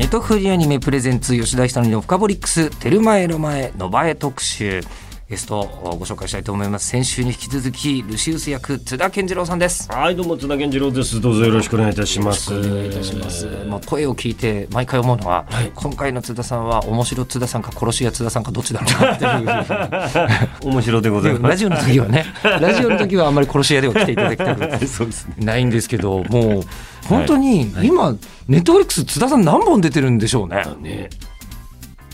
ネトフリアニメプレゼンツ吉田久典のフカボリックステルマエロマエノバエ特集。ゲストをご紹介したいと思います。先週に引き続きルシウス役津田健次郎さんです。はいどうも津田健次郎です。どうぞよろしくお願いいたします。お願いいたします、まあ、声を聞いて毎回思うのは、はい。今回の津田さんは面白津田さんか殺し屋津田さんかどっちだろうなっていう。面白でございます。ラジオの時はね ラジオの時はあんまり殺し屋では来ていただきたくないんですけどもう本当にはい。今、ネットフリックス津田さん何本出てるんでしょうね。ね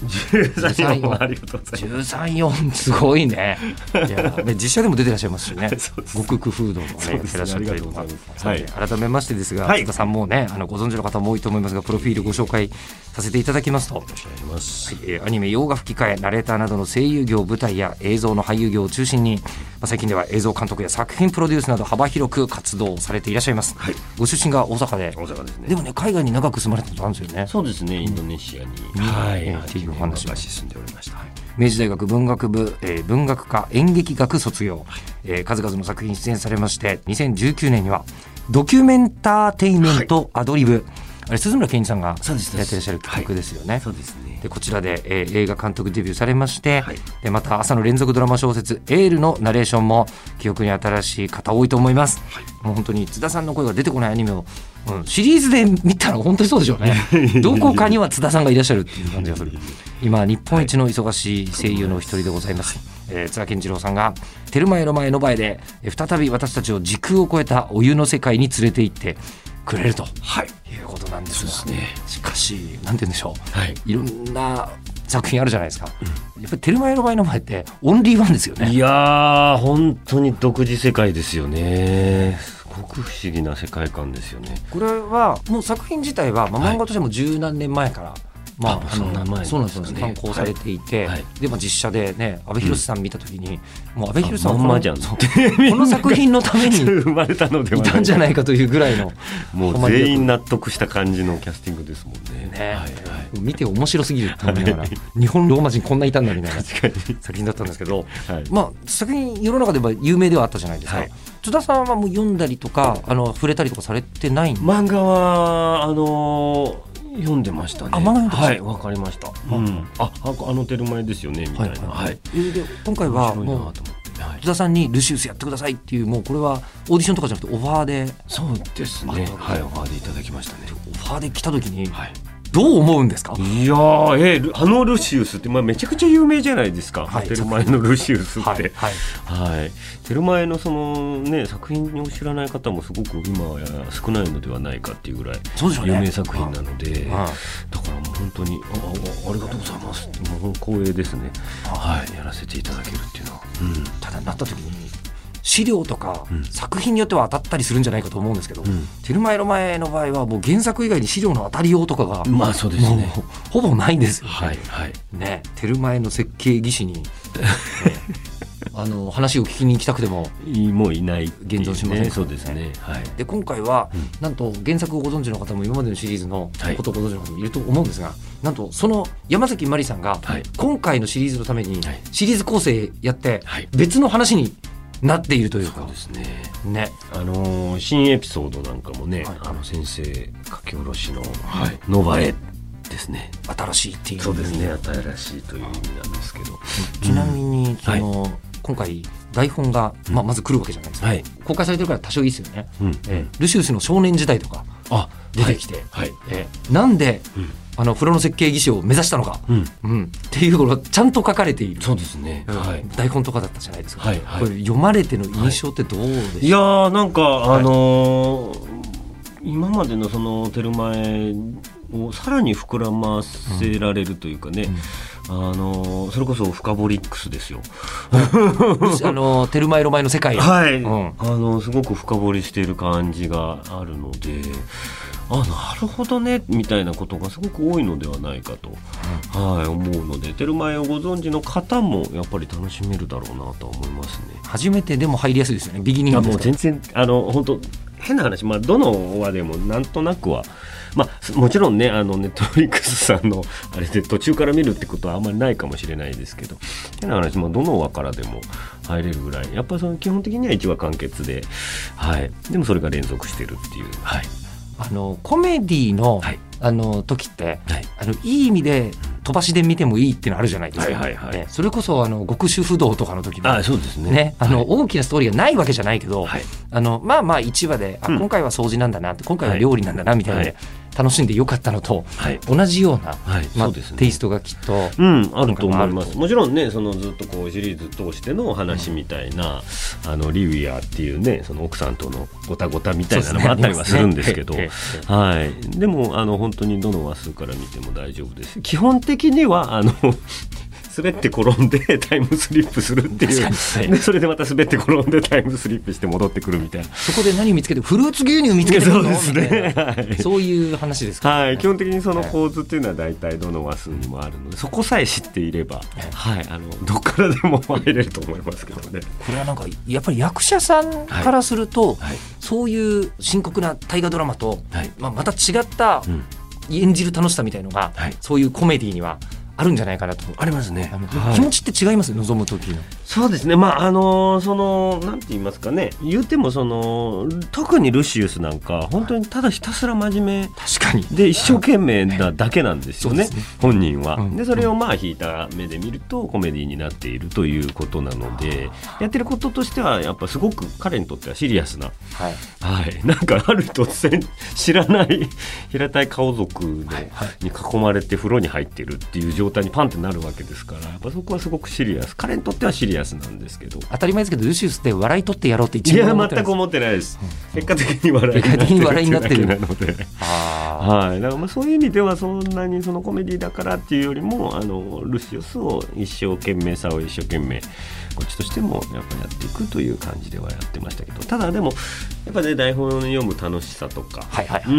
13本ありがとうございま134すごいね。いやで実写でも出てらっしゃいますしね。極工フードのねねやってらっしゃったりとかありがとうござい改めましてですが、はい。津田さんもねあのご存知の方も多いと思いますがプロフィールご紹介させていただきますと、ます。えーアニメ洋画吹き替えナレーターなどの声優業舞台や映像の俳優業を中心に、まあ、最近では映像監督や作品プロデュースなど幅広く活動をされていらっしゃいます、はい。ご出身が大阪で。大阪ですね。でもね海外に長く住まれてたんですよね。そうですね。インドネシアに。はい。えーっていうお話昔住んでおりました。明治大学文学部、えー文学科演劇学卒業、えー数々の作品に出演されまして2019年にはドキュメンターテイメントアドリブ、あれ鈴村健一さんがやってらっしゃる企画ですよね。そうですね。でこちらで、えー映画監督デビューされまして、はい。でまた朝の連続ドラマ小説「エール」のナレーションも記憶に新しい方多いと思います、もう本当に津田さんの声が出てこないアニメを、うん、シリーズで見たら本当にそうでしょうね。どこかには津田さんがいらっしゃるっていう感じがする。今日本一の忙しい声優のお一人でございます、えー津田健次郎さんが「テルマエロマエの前でえー再び私たちを時空を超えたお湯の世界に連れて行ってくれるとはい。いうことなんですがね。しかしなんて言うんでしょう。はい。いろんな作品あるじゃないですか、やっぱりテルマエの場合の前ってオンリーワンですよね。いやー本当に独自世界ですよね。すごく不思議な世界観ですよね。これはもう作品自体は、まあ、はい。漫画としても十何年前から、まあ、あそんな前そうなんですよね。刊行されていて、はい。で、まあ、実写でね阿部寛さん見た時に、もう阿部寛さんはまんまじゃん。この作品のために 生まれたのでい。たんじゃないかというぐらいのもう全員納得した感じのキャスティングですもんね。ね、はいはい。見て面白すぎるって思いながら 日本ローマ人こんないたんだみたいな作品だったんですけど、はい。まあ作品世の中では有名ではあったじゃないですか、はい。津田さんはもう読んだりとかあの触れたりとかされてないん漫画はあのー読んでましたね。はい、わかりました。うん、あ、ああのテルマエですよねみたいな。はい。えーで今回はもう津田さんにルシウスやってくださいっていうもうこれはオーディションとかじゃなくてオファーでそうですね。はい、オファーでいただきましたね。オファーで来た時にはい。どう思うんですか、いやー、えールあのルシウスって、まあ、めちゃくちゃ有名じゃないですか、はい。テルマエのルシウスって。はいはい。はい、テルマエのその、ね、作品を知らない方もすごく今は少ないのではないかっていうぐらいそうでしょうね。有名作品なので、うんだからもう本当にああありがとうございます。もう光栄ですね、はい、やらせていただけるっていうのは。うん。ただなった時に資料とかうん。作品によっては当たったりするんじゃないかと思うんですけど、うん。テルマエロマエの場合はもう原作以外に資料の当たりようとかが、まあそうですね。ほぼないんですよ、はいはい。ねテルマエの設計技師に、ね。あの話を聞きに行きたくてもいもういない現存しませんね。そうですね。はい。で今回は、うん。なんと原作をご存知の方も今までのシリーズのはい。ことをご存知の方もいると思うんですが、なんとその山崎まりさんが、はい。今回のシリーズのためにはい。シリーズ構成やってはい。別の話になっているというか、そうですね。ね。あのー新エピソードなんかもね、はい。あの先生書き下ろしの、はい、ノバエですね。新しいっていう。そうですね。新しいという意味なんですけど。ちなみにその、今回台本が、まあ、まず来るわけじゃないですか、はい。公開されてるから多少いいですよね、うん。えールシウスの少年時代とかあ出てきて、はい。えーなんで、うんあの風呂の設計技師を目指したのか、うん。うん、っていうことがちゃんと書かれている。そうですね。うんはい。台本とかだったじゃないですか、はいはい。これ読まれての印象ってどうでしょう、いやーなんか、あのー今までのそのテルマエをさらに膨らませられるというかね、あのーそれこそフカボリックスですよ。あの テルマエロマエの世界はい、うん。あのすごく深掘りしている感じがあるのであなるほどね。みたいなことがすごく多いのではないかと、うん、はい、思うので。テルマエをご存知の方もやっぱり楽しめるだろうなと思いますね。初めてでも入りやすいですよね。ビギニングもう全然あの本当変な話、まあ、どの話でもなんとなくは。まあ、もちろんねあのネットフリックスさんのあれで途中から見るってことはあんまりないかもしれないですけど。変な話、まあ、どの輪からでも入れるぐらい。やっぱその基本的には1話完結で、はい、でもそれが連続してるっていう。はいあのコメディの、はい、あの時って、はい、あのいい意味で飛ばしで見てもいいっていうのあるじゃないですか、はいはいはい、それこそあの極主不動とかの時もあそうですね、ね、あの、はい、大きなストーリーがないわけじゃないけど、はい、あのまあまあ1話で、あ今回は掃除なんだなって今回は料理なんだなみたいな、はい楽しんでよかったのと、はい、同じような、はい。まあ、ね、テイストがきっと、うん、あると思います。もちろんねそのずっとこうシリーズ通しての話みたいな、うん、あのリウィアっていうねその奥さんとのごたごたみたいなのもあったりはするんですけど、ね、はい、でもあの本当にどの話数から見ても大丈夫です。基本的にはあの滑って転んで タイムスリップするっていう、でそれでまた滑って転んでタイムスリップして戻ってくるみたいな。そこで何を見つけてフルーツ牛乳見つけてそうですね、はい、そういう話ですか、ね、はい、基本的にその構図っていうのは大体どの話数にもあるのでそこさえ知っていれば、はい、あのどっからでも入れると思いますけどね。これはなんかやっぱり役者さんからすると、はい。はい、そういう深刻な大河ドラマと、まあ、また違った、うん。演じる楽しさみたいのが、はい、そういうコメディにはあるんじゃないかなとありますね、はい、気持ちって違います？望む時のそうですね。まああのそのなんて言いますかね。言うてもその特にルシウスなんか本当にただひたすら真面目。確かに。で一生懸命なだけなんですよね。ね、本人は、うん、でそれをまあ引いた目で見るとコメディになっているということなのでやってることとしてはやっぱすごく彼にとってはシリアスな、はい。はい、なんかある突然知らない平たい顔族の、に囲まれて風呂に入ってるっていう状状態にパンってなるわけですからやっぱそこはすごくシリアス。彼にとってはシリアスなんですけど。当たり前ですけどルシウスって笑い取ってやろうって一番いや全く思ってないです、うん、結果的に笑いになってる。なのではい、だからまあそういう意味ではそんなにそのコメディだからっていうよりもあのルシウスを一生懸命さを一生懸命こっちとしてもやっぱやっていくという感じではやってましたけどただでもやっぱね台本を読む楽しさとか、はいはい、う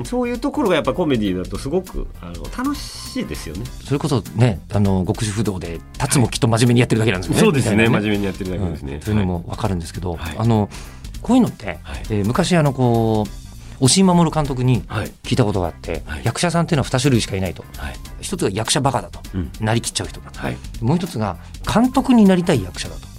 んそういうところがやっぱコメディだとすごくあの楽しいですよね。それこそねあの極主不動で立つもきっと真面目にやってるだけなんですよね、そうですね、ね、真面目にやってるだけですね、うん、そういうのも分かるんですけど、はい、あのこういうのって、はい、えー、昔あのこう押井守監督に聞いたことがあって、はい、役者さんっていうのは2種類しかいないと、はい、一つが役者バカだと、うん、なりきっちゃう人だと、はい、もう一つが監督になりたい役者だと。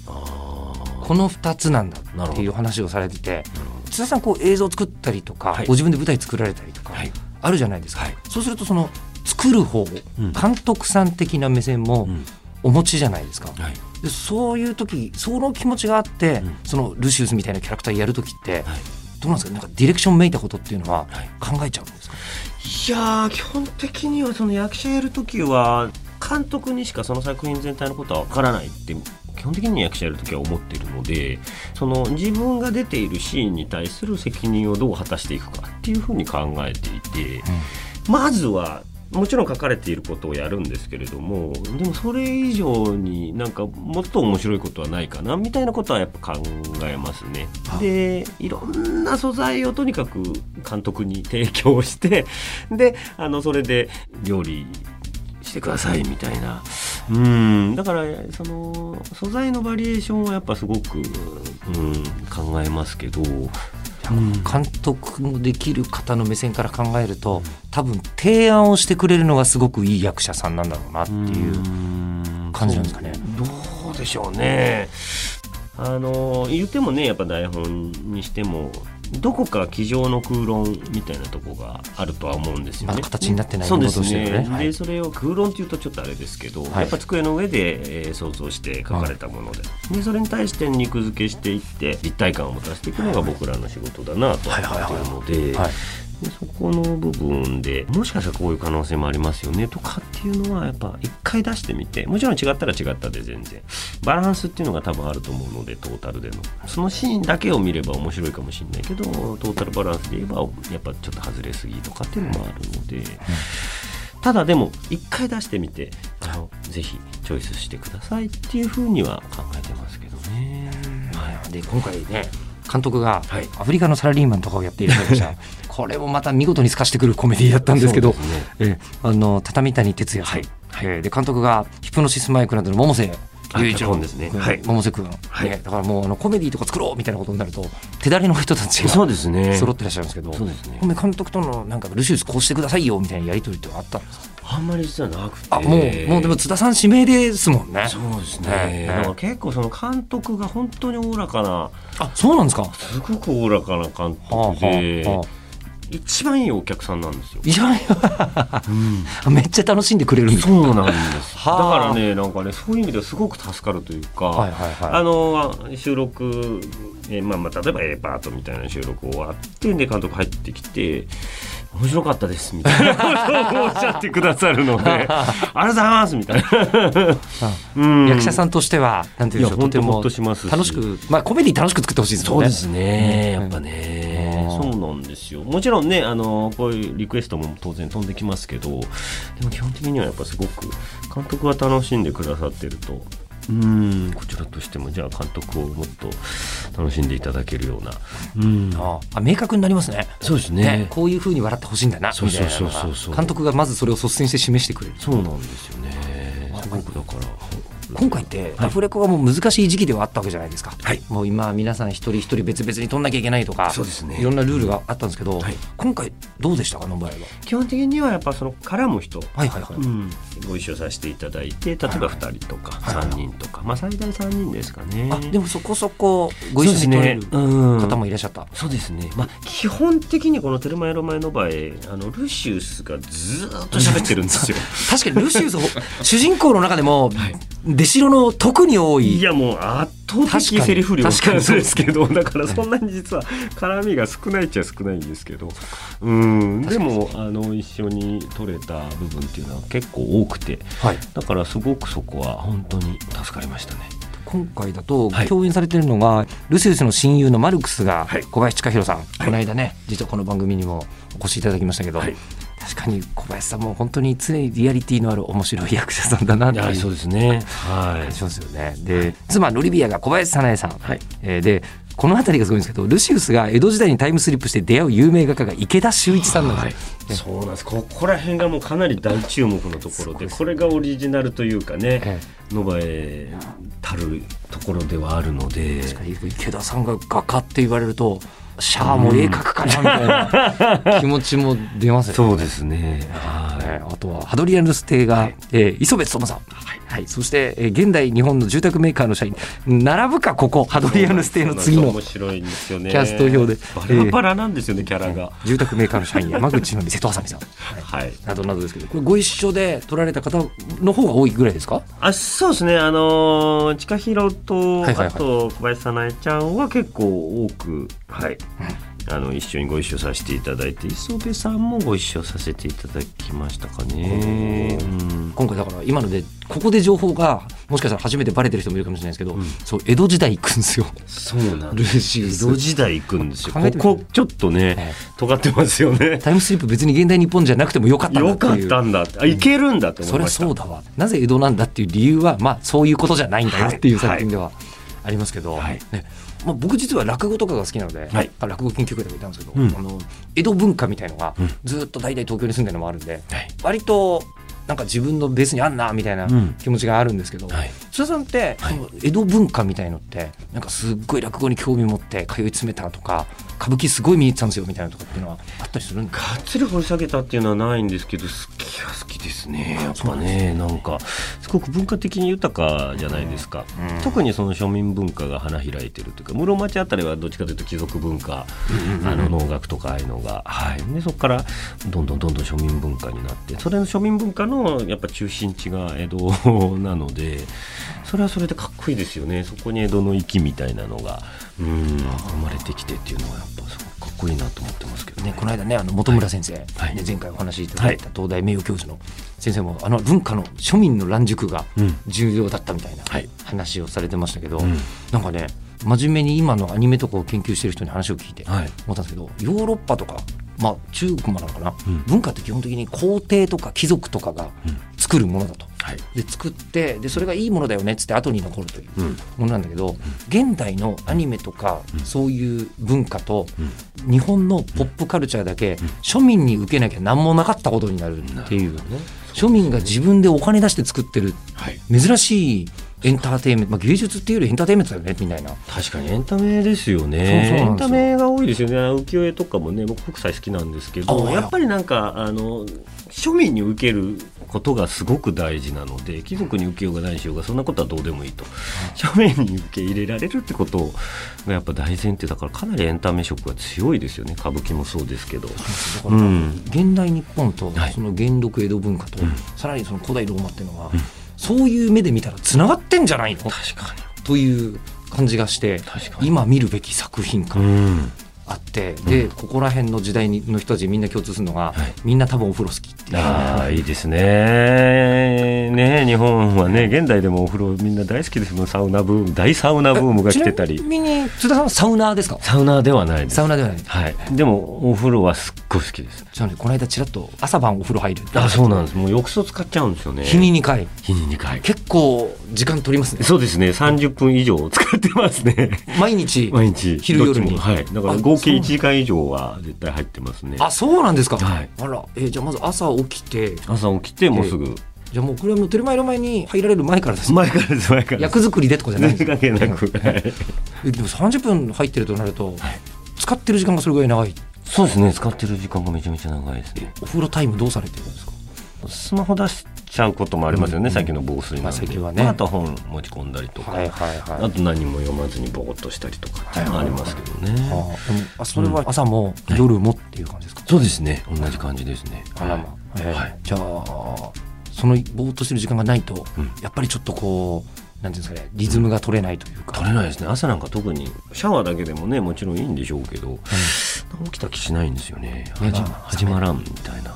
この2つなんだっていう話をされてて津田さんこう映像を作ったりとか、ご自分で舞台作られたりとか、あるじゃないですか、そうするとその作る方、うん、監督さん的な目線もお持ちじゃないですか、でそういう時その気持ちがあって、そのルシウスみたいなキャラクターやる時って、どうなんですか？なんかディレクションめいたことっていうのは考えちゃうんですか、いや基本的にはその役者やる時は監督にしかその作品全体のことは分からないって基本的に役者やる時は思っているのでその自分が出ているシーンに対する責任をどう果たしていくかっていうふうに考えていて、うん、まずはもちろん書かれていることをやるんですけれどもでもそれ以上になんかもっと面白いことはないかなみたいなことはやっぱ考えますね。でいろんな素材をとにかく監督に提供して であのそれで料理してくださいみたいな。うん。だからその素材のバリエーションはやっぱすごく、うん、考えますけど監督のできる方の目線から考えると多分提案をしてくれるのがすごくいい役者さんなんだろうなっていう感じなんですかね。どうでしょうねあの言ってもねやっぱ台本にしてもどこか机上の空論みたいなとこがあるとは思うんですよね。形になってないものとしてね。で、ねそれを空論っていうとちょっとあれですけど、はい、やっぱ机の上で、えー、想像して書かれたもので、でそれに対して肉付けしていって立体感を持たせていくのが僕らの仕事だなと思っているので。でそこの部分でもしかしたらこういう可能性もありますよねとかっていうのはやっぱ一回出してみてもちろん違ったら違ったで全然バランスっていうのが多分あると思うのでトータルでのそのシーンだけを見れば面白いかもしれないけどトータルバランスで言えばやっぱちょっと外れすぎとかっていうのもあるので。ただでも一回出してみてあのぜひチョイスしてくださいっていうふうには考えてますけどね。はい、で今回ね監督がはい。アフリカのサラリーマンとかをやっていらっしゃいました これもまた見事に透かしてくるコメディだったんですけどね。ええあの畳谷哲也さん、はい。ええで監督がヒプノシスマイクなどの百瀬雄一郎ですね。君はい。百瀬君、はい。ねだからもうあのコメディとか作ろうみたいなことになると手だれの人たちがそうですね。揃ってらっしゃるんですけど、そうですね。監督とのなんかルシウスこうしてくださいよみたいなやり取りってあったんですか？あんまり実はなくて。あもうもうでも津田さん指名ですもんね。そうですね、ね。だから結構その監督が本当におおらかなあそうなんですか？はすごくおおらかな監あは督で、あはあ一番いいお客さんなんですよ。いやいやめっちゃ楽しんでくれるそうなんです。だはあからね、なんかね、そういう意味ではすごく助かるというか、はいはいはいあの収録、えーまあまあ例えば A パートみたいな収録終わってで監督入ってきて。面白かったですみたいな。ことをおっしゃってくださるので。ありがとうございますみたいな、うん役者さんとしてはなんていうんでしょうとても本当ほっとしますし。楽しくまあコメディ楽しく作ってほしいですね。そうですね、うん。やっぱね、うん。そうなんですよ。もちろんね、あのこういうリクエストも当然飛んできますけど、でも基本的にはやっぱすごく監督が楽しんでくださってると。うんこちらとしてもじゃあ監督をもっと楽しんでいただけるような、うん、ああ明確になりますね。そうですね。ねこういうふうに笑ってほしいんだなそうそうそうそう。監督がまずそれを率先して示してくれる。そうなんですよね。すごくだから今回ってアフレコがもう難しい時期ではあったわけじゃないですか、はい。もう今皆さん一人一人別々に取んなきゃいけないとかそうですね。いろんなルールがあったんですけど、はい。今回どうでしたかの場合は？基本的にはやっぱその絡む人。はいはいはい、うん、ご一緒させていただいて例えば2人とかはい3人とか、まあ最大3人ですかね。あでもそこそこご一緒に取れる方もいらっしゃった、そうですね、まあ、基本的にこの「テルマエロマエ」の場合あのルシウスがずーっと喋ってるんですよ。確かにルシウス主人公の中でも、出城の特に多い。いやもう圧倒的セリフ量。確かにそうで ですすけどだからそんなに実は絡みが少ないっちゃ少ないんですけど。うん。でもあの一緒に取れた部分っていうのは結構多くて。はい、だからすごくそこは本当に助かりましたね。今回だとはい。共演されてるのが、ルシウスの親友のマルクスがはい。小林千佳弘さん、この間ね実はこの番組にもお越しいただきましたけど、はい確かに小林さんも本当に常にリアリティのある面白い役者さんだなっていう。そうですね。はい。しますよね。で、妻ノリビアが小林早苗さん、はい。えーでこの辺りがすごいんですけどルシウスが江戸時代にタイムスリップして出会う有名画家が池田修一さんなんです。よ。そうなんです。ここら辺がもうかなり大注目のところでこれがオリジナルというかねえノバエたるところではあるので。確かに池田さんが画家って言われるとシャアも絵描くかなみたいな気持ちも出ますよね。そうですね。はえーあとはハドリアヌス邸が、えー磯部勉さん、はい。そして、えー現代日本の住宅メーカーの社員。並ぶかここハドリアヌス邸の次の面白いんですよね。キャスト表で。バラバラなんですよね、キャラが。住宅メーカーの社員山口まみ瀬戸あさみさん、はい。はいなどなどですけどこれご一緒で撮られた方の方が多いぐらいですか？あそうですね。あのー、近弘と、はいはいはい。あと小林早苗ちゃんは結構多くはい、あの一緒にご一緒させていただいて磯部さんもご一緒させていただきましたかね、うん。今回だから今のでここで情報がもしかしたら初めてバレてる人もいるかもしれないですけど、そう江戸時代行くんですよ。そうなんルです江戸時代行くんですよ。ここちょっとね、え尖ってますよね。タイムスリップ別に現代日本じゃなくてもよかったんだよかったんだあいけるんだって思いました。そうだわ。なぜ江戸なんだっていう理由はまあそういうことじゃないんだよっていうはい作品ではありますけど、はい。ねまあ、僕実は落語とかが好きなので、はい。まあ落語研究会とかいたんですけど、うん。あの江戸文化みたいのがうん。ずっと代々東京に住んでるのもあるんで、はい。割となんか自分のベースにあんなみたいなうん。気持ちがあるんですけど、はい津田さんって、はい。江戸文化みたいのってなんかすっごい落語に興味持って通い詰めたとか歌舞伎すごい見に行ってたんですよみたいなとかっていうのはあったりするんですか？がっつり掘り下げたっていうのはないんですけど好きは好きですねやっぱねなんかすごく文化的に豊かじゃないですか、うん。特にその庶民文化が花開いてるというか室町あたりはどっちかというと貴族文化、あの能楽とかああいうのが、はい、でそこからどんどんどんどん庶民文化になってそれの庶民文化のやっぱ中心地が江戸なのでそれはそれでかっこいいですよね。そこに江戸の息みたいなのがうん生まれてきてっていうのはやっぱすごくかっこいいなと思ってますけどね。ね、この間ねあの本村先生、はい。ね前回お話しいただいた東大名誉教授の先生もあの文化の庶民の乱熟がうん。重要だったみたいなはい。話をされてましたけど、うん。なんかね真面目に今のアニメとかを研究してる人に話を聞いてはい。思ったんですけどヨーロッパとか、まあ、中国もなのかな、うん。文化って基本的に皇帝とか貴族とかがうん。作るものだと。はい。で作ってでそれがいいものだよねっつって後に残るといううん。ものなんだけど現代のアニメとかそういう文化と日本のポップカルチャーだけ庶民に受けなきゃ何もなかったことになるっていう。庶民が自分でお金出して作ってるはい。珍しいエンターテインメント、まあ、芸術っていうよりエンターテインメントだよねみたいな。確かにエンタメですよね。そうそうエンタメが多いですよね。浮世絵とかもね僕北斎好きなんですけどあや。っぱりなんかあの庶民に受けることがすごく大事なので貴族に受けようが何しようがそんなことはどうでもいいと。庶民に受け入れられるってことがやっぱ大前提だからかなりエンタメ色が強いですよね。歌舞伎もそうですけど。うん。現代日本とはい。その元禄江戸文化と、さらにその古代ローマっていうのは、そういう目で見たらつながってんじゃないの？確かという感じがして今見るべき作品に、がうんあって、でここら辺の時代の人たちみんな共通するのが、はいみんな多分お風呂好きっていう。ああいいですね。ね日本はね現代でもお風呂みんな大好きですもんサウナブーム大サウナブームが来てたりちなみに津田さんはサウナーですか？サウナーではないです。サウナーではないはい。でもお風呂はすっごい好きです。ちなみにこの間ちらっと朝晩お風呂入るあそうなんです。もう浴槽使っちゃうんですよね。日に2回日に2回。結構時間取りますねそうですね。30分以上使ってますね。毎日？毎日昼夜にはい。だからあ合計そう1時間以上は絶対入ってますね。あそうなんですか、はいあらえーじゃあまず朝起きて朝起きてもうすぐじゃあもうこれはもうテレマイの前に入られる前からですね前からです前から。役作りでとかじゃないんです全然関係なく。はいえでも30分入ってるとなると、使ってる時間がそれぐらい長いそうですね。使ってる時間がめちゃめちゃ長いですね。お風呂タイムどうされてるんですか？スマホ出しちゃうこともありますよね、うん。最近の防水なんで、まあね。まあ、あと本持ち込んだりとか、はいはいあと何も読まずにぼーっとしたりとかっていうのはありますけどね、あでもあそれは朝も夜もっていう感じですか、そうですね。同じ感じですね。あらまあ、えーはいじゃあそのぼーっとしてる時間がないと、うん。やっぱりちょっとこうなんていうんですかねリズムが取れないというか、取れないですね。朝なんか特にシャワーだけでもねもちろんいいんでしょうけど、起きた気しないんですよね。始まらんみたいな、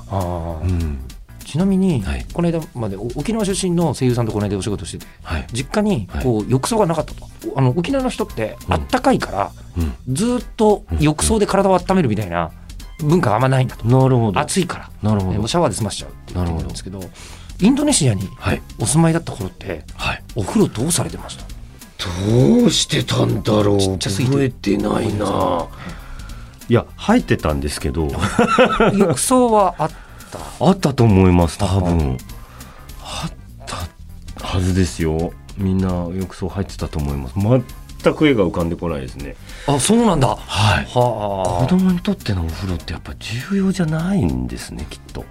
うんちなみに、はい。この間までお沖縄出身の声優さんとこの間お仕事しててはい。実家にこう浴槽がなかったと、あの沖縄の人ってうん。あったかいから、うん、ずーっと浴槽で体を温めるみたいな文化があんまないんだと、なるほど。暑いから。なるほど。シャワーで済ましちゃうって言ってるんですけどインドネシアにはい。お住まいだった頃ってはい。お風呂どうされてました？どうしてたんだろう？覚えてないな。いや入ってたんですけど。浴槽はあった。あったと思います多分。あったはずですよ。みんな浴槽入ってたと思います。全く絵が浮かんでこないですね。あそうなんだ。ははい子あ供にとってのお風呂ってやっぱ重要じゃないんですねきっと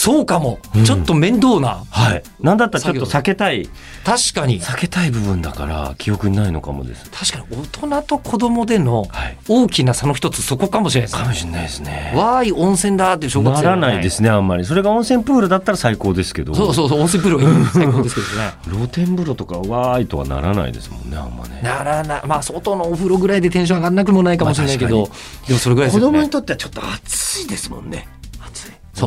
そうかも、うん。ちょっと面倒なはい。なんだったらちょっと避けたい。確かに。避けたい部分だから記憶にないのかもです。確かに大人と子供でのはい。大きな差の一つそこかもしれないですね。かもしれないですね。わーい温泉だっていう小学生はならないですねあんまり。それが温泉プールだったら最高ですけど。そうそうそう温泉プールはいい。最高ですけどね。露天風呂とかわーいとはならないですもんねあんまね。ならない。まあ外のお風呂ぐらいでテンション上がんなくもないかもしれないけど、まあでもそれぐらいですよね。子供にとってはちょっと暑いですもんね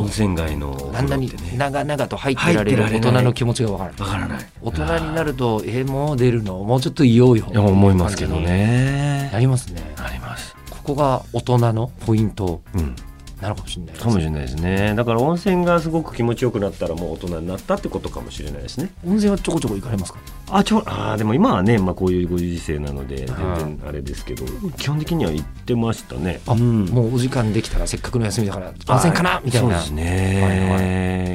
温泉街のおあんなに長々と入ってられる大人の気持ちがわからないわからない。大人になるとえもう出るの？もうちょっといようよいや思いますけどなねりますね。あります。ここが大人のポイント。うんなのかもしれないですかもしれないですね。だから温泉がすごく気持ちよくなったらもう大人になったってことかもしれないですね。温泉はちょこちょこ行かれますか？あちょあーでも今はね、まあ、こういうご時世なので全うん然あれですけど基本的には行ってましたね。あ、うん。もうお時間できたらせっかくの休みだから温泉かなみたいな。そうですね、は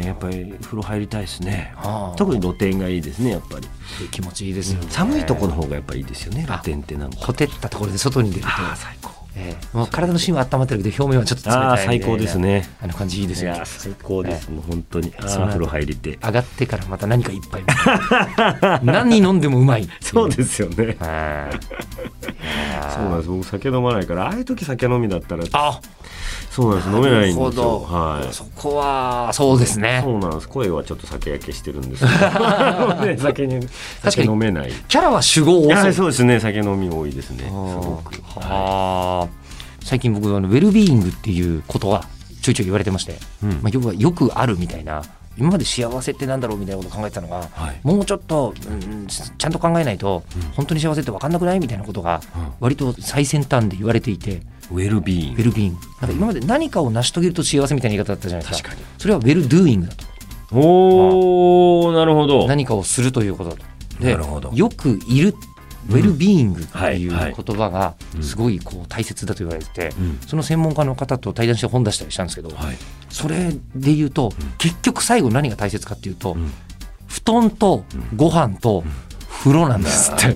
いやっぱり風呂入りたいですね。特に露天がいいですねやっぱり、気持ちいいですよね、寒いところの方がやっぱりいいですよねあ露天ってなんか。ほてったところで外に出ると。最高ええ。もう体の芯は温まってるけど表面はちょっと冷たいああ最高ですね。あの感じいいですよ最高です、もう本当に。あその風呂入りて。上がってからまた何か一杯 何飲んでもうまいそうですよね。そうなんです。僕酒飲まないからああいう時酒飲みだったらあそうなんです。飲めないんですよ。ど。はい。そこはそうですね。そうなんです。声はちょっと酒焼けしてるんですけど。ね酒に酒飲めない。キャラは酒豪多いやそうそうですね。酒飲み多いですね。すごく。ははあ最近僕あのウェルビーイングっていうことがちょいちょい言われてまして、いうん。まあ、要はよくあるみたいな今まで幸せってなんだろうみたいなことを考えてたのが、はい。もうちょっと、うん、ちゃんと考えないと、本当に幸せって分かんなくないみたいなことがうん。割と最先端で言われていて、ウェルビーイングウェルビーイングなん。か今まで何かを成し遂げると幸せみたいな言い方だったじゃないですか。確かに。それは well-doing だとおおなるほど。何かをするということでなるほど。よくいるウェルビーイングってい。う言葉がすごいこう大切だと言われてその専門家の方と対談して本出したりしたんですけど、はい。それで言うと、結局最後何が大切かっていうと、ん。布団とご飯と風呂なんですって、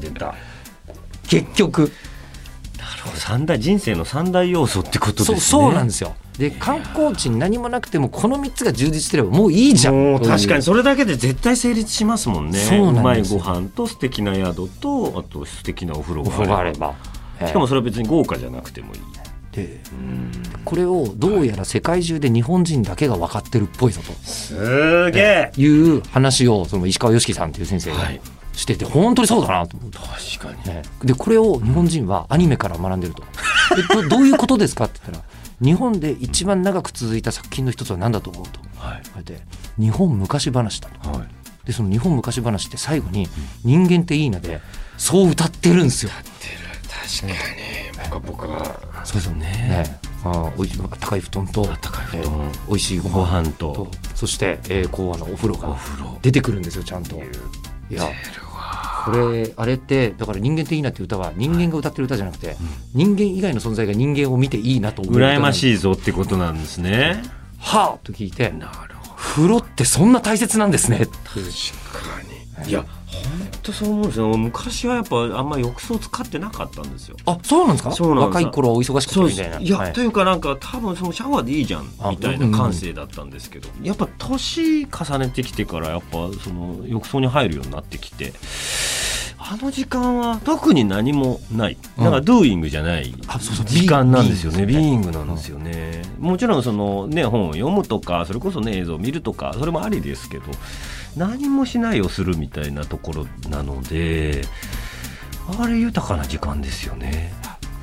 結局三大人生の三大要素ってことですね。そうそうなんですよ。で観光地に何もなくてもこの3つが充実してればもういいじゃん。確かにそれだけで絶対成立しますもんね。そうまいご飯と素敵な宿とあと素敵なお風呂があれば、ええ。しかもそれは別に豪華じゃなくてもいい。でこれをどうやら世界中で日本人だけが分かってるっぽいぞと。すげえ。いう話をその石川良樹さんという先生がはいしてて本当にそうだなと思って。確かに。ね。でこれを日本人はアニメから学んでると。でどどういうことですかって言ったら日本で一番長く続いた作品の一つは何だと思うと。はい。言われて日本昔話だと。はい。でその日本昔話って最後に「人間っていいな」でそう歌ってるんですよ。確かに。僕は僕は。そうですよね。ね。あおいしい高い布団と高い布団。えー美味しいごご飯飯と。とそして、えー、こうあのお風呂が出てくるんですよちゃんと。いやこれあれってだから人間っていいなって歌は人間が歌ってる歌じゃなくて、人間以外の存在が人間を見ていいなと思う羨ましいぞってことなんですね。はあと聞いてなるほど。風呂ってそんな大切なんですね。確かにいや本当そう思うんですよ。昔はやっぱあんま浴槽使ってなかったんですよ。あそうなんですか？そうなんです。若い頃はお忙しくてみたいな。いや、はい。というかなんか多分そのシャワーでいいじゃんあみたいな感性だったんですけど、やっぱ年重ねてきてからやっぱその浴槽に入るようになってきてあの時間は特に何もない。うん。なんか doing じゃない時間なんですよね。 being being なんですよね。もちろんそのね本を読むとかそれこそね映像を見るとかそれもありですけど何もしないをするみたいなところなのであれ豊かな時間ですよね。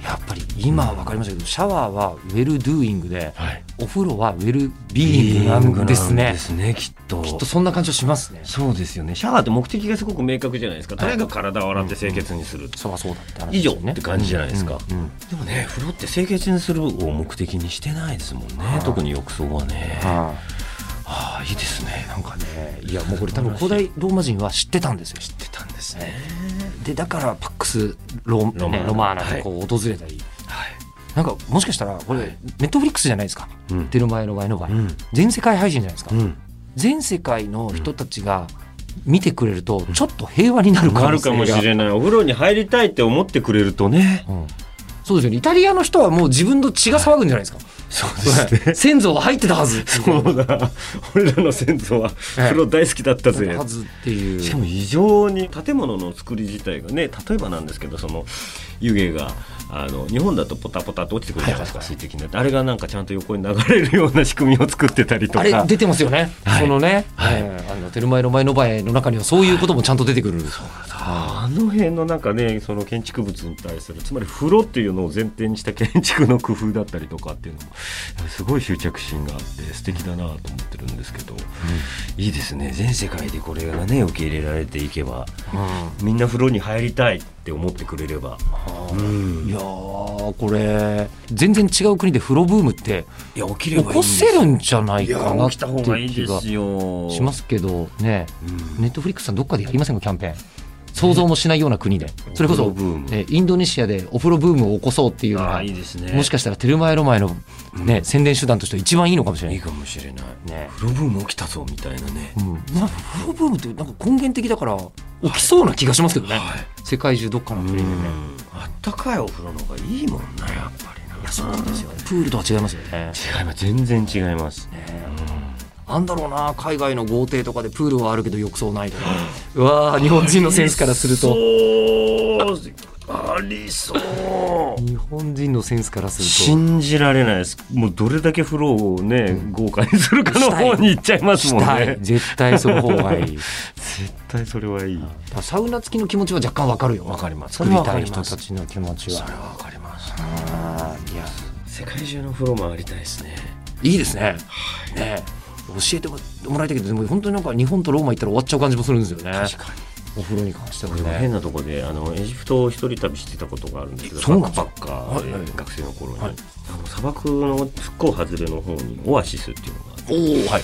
やっぱり今は分かりましたけどシャワーは well-doing ではい。お風呂はウェルビーイングなんですねですねきっと。きっとそんな感じはしますね。そうですよね。シャワーって目的がすごく明確じゃないですか。とにかく体を洗って清潔にする、そうはそうだって話以上って感じじゃないですか、うんうん。でもね風呂って清潔にするを目的にしてないですもんね。あ特に浴槽はね。あはあいいですね。あなんかね。いやもうこれ多分古代ローマ人は知ってたんですよ。知ってたんですね。でだからパックスローロマーナねロマーナにこう訪れたり、はい。なんかもしかしたらこれ、はい。ネットフリックスじゃないですか、うん。テルマエの場合の場合、うん。全世界配信じゃないですか、うん。全世界の人たちが見てくれるとちょっと平和になる可なるかもしれない。お風呂に入りたいって思ってくれるとね。うんそうですよね。イタリアの人はもう自分の血が騒ぐんじゃないですか、そうはい先祖は入ってたはず。そうだ。俺らの先祖は風呂大好きだったぜ。はずっていう。しかも異常に建物の作り自体がね例えばなんですけどその湯気があの日本だとポタポタって落ちてくるじゃないですか、水滴になって。あれがなんかちゃんと横に流れるような仕組みを作ってたりとか。あれ出てますよね、はい。そのね、はい。えーあのテルマエロマエノバエの中にはそういうこともちゃんと出てくる、あの辺のなんかねその建築物に対するつまり風呂っていうのを前提にした建築の工夫だったりとかっていうのもすごい執着心があって素敵だなと思ってるんですけど、いいですね。全世界でこれがね受け入れられていけばみんな風呂に入りたいって思ってくれれば、うん。いやーこれ全然違う国で風呂ブームっていや起き起こせるんじゃないかなって気がしますけどね。うんネットフリックスさんどっかでやりませんかキャンペーン想像もしないような国で。それこそインドネシアでお風呂ブームを起こそうっていうのあがもしかしたらテルマエロマエの、ね宣伝手段としては一番いいのかもしれない。い。いかもしれない。ね。風呂ブーム起きたぞみたいなね。うん、な風呂ブームってなんか根源的だから起きそうな気がしますけどね、はい。世界中どっかの国でね、あったかいお風呂の方がいいもんなやっぱりな。いやそうなんですよ。プールとは違いますよね。違います。全然違いますなんだろうな海外の豪邸とかでプールはあるけど浴槽ないとか。うわー日本人のセンスからすると。ありそう日本人のセンスからすると。信じられないです。もうどれだけ風呂をね、豪華にするかの方に行っちゃいますもんね。絶対その方がいい。絶対それはいい。サウナ付きの気持ちは若干わかるよ。わかります。作りたい人たちの気持ちは。それはわかります。いや世界中の風呂回りたいですね。いいですね。ね教えてもらいたいけどでも本当になんか日本とローマ行ったら終わっちゃう感じもするんですよね。確かに。お風呂に関してはね。変なとこであのエジプトを一人旅してたことがあるんですけどバックパッカーで、はいはい学生の頃に、はい。あの砂漠の復興外れの方にオアシスっていうのがあって。おおはい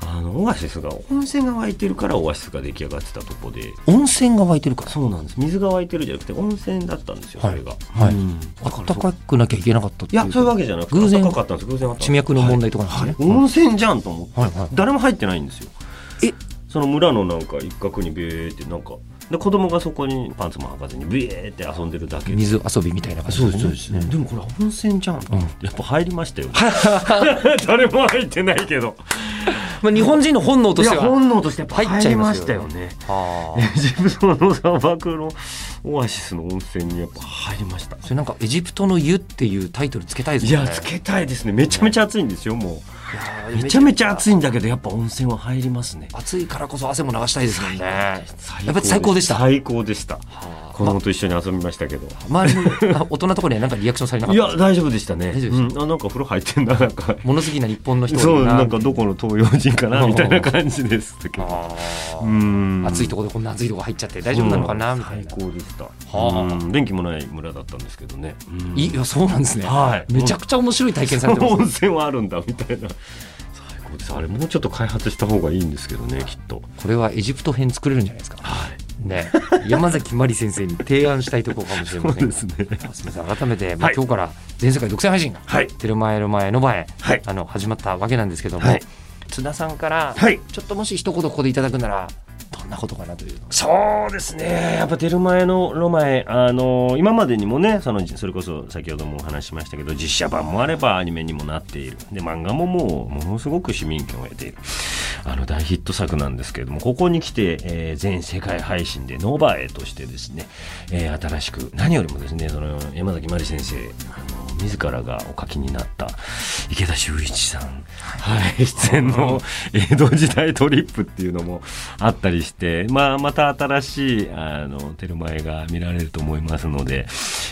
ああのオアシスが温泉が湧いてるからオアシスが出来上がってたとこで。温泉が湧いてるから？そうなんです。水が湧いてるじゃなくて温泉だったんですよ、はい。それが、はい。うん。あったかくなきゃいけなかったいやそういうわけじゃなくて偶然？暖かかったんです偶然地脈の問題とかなんですね？はい。温泉じゃんと思って、はいはい。誰も入ってないんですよ。え？その村のなんか一角にビーってなんか。で子供がそこにパンツも履かずにビーって遊んでるだけ。で水遊びみたいな感じそうですそうです、ね。でもこれ温泉じゃん、ん。やっぱ入りましたよ、誰も入ってないけどまあ、日本人の本能としては本能としてやっぱ入っちゃいましよたよね。あ。エジプトの砂漠のオアシスの温泉にやっぱ入りました。それなんかエジプトの湯っていうタイトルつけたいですね。やつけたいですね。めちゃめちゃ暑いんですよもう。めちゃめちゃ暑いんだけどやっぱ温泉は入りますね。暑いからこそ汗も流したいですもんね。ややっぱり最高でした。最高でした。はあ子供と一緒に遊びましたけど。周りのあ大人のところにはなんかリアクションされなかったいや大丈夫でしたね。大丈夫でうん、あなんか風呂入ってんだなんか。物好きな日本の人そうなんかかどこの東洋人かなみたいな感じですけど。うん。暑いところでこんな暑いとこ入っちゃって大丈夫なのかな？みたいな。最高でした、電気もない村だったんですけどね、うん。いいやそうなんですね、はい。めちゃくちゃ面白い体験されてます温泉はあるんだみたいな。最高です。あれもうちょっと開発した方がいいんですけどねきっと。これはエジプト編作れるんじゃないですか？はいね。山崎まり先生に提案したいところかもしれませんそうですね。すみません。改めて、まあはい。今日から全世界独占配信がはい「テルマエルマエの前」はい。あの始まったわけなんですけども、はい。津田さんから、はい。ちょっともし一言ここでいただくならなことかなというそうですね。やっぱ出る前のロマエあの今までにもねそのそれこそ先ほどもお話ししましたけど実写版もあればアニメにもなっている。で漫画ももうものすごく市民権を得ている。あの大ヒット作なんですけれどもここに来て、えー全世界配信でノバエとしてですね、えー新しく何よりもですねその山崎まり先生あの自らがお書きになった池田修一さん、はい、出演の江戸時代トリップっていうのもあったりして、まあ、また新しいあのテルマエが見られると思いますので、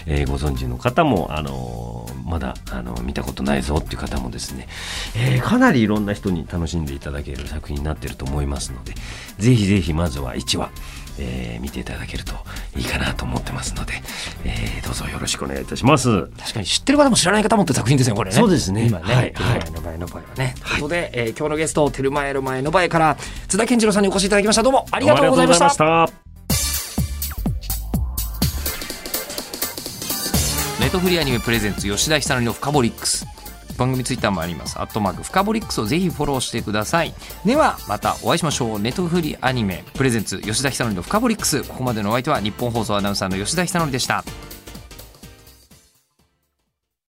えーご存知の方もあのまだあの見たことないぞっていう方もですね、えーかなりいろんな人に楽しんでいただける作品になっていると思いますのでぜひぜひまずは1話えー見ていただけるといいかなと思ってますので、えーどうぞよろしくお願いいたします。確かに知ってる方も知らない方もって作品ですねこれね。そうですね。今ね、はい。テルマエの前の場合はね、ということで、えー今日のゲストテルマエの前の場合から津田健次郎さんにお越しいただきました。どうもありがとうございましたネットフリーアニメプレゼンツ吉田久典のフカボリックス。番組ツイッターもあります。アットマークフカボリックスをぜひフォローしてください。ではまたお会いしましょう。ネットフリーアニメプレゼンツ吉田久典のフカボリックス。ここまでのお相手は日本放送アナウンサーの吉田久典でした。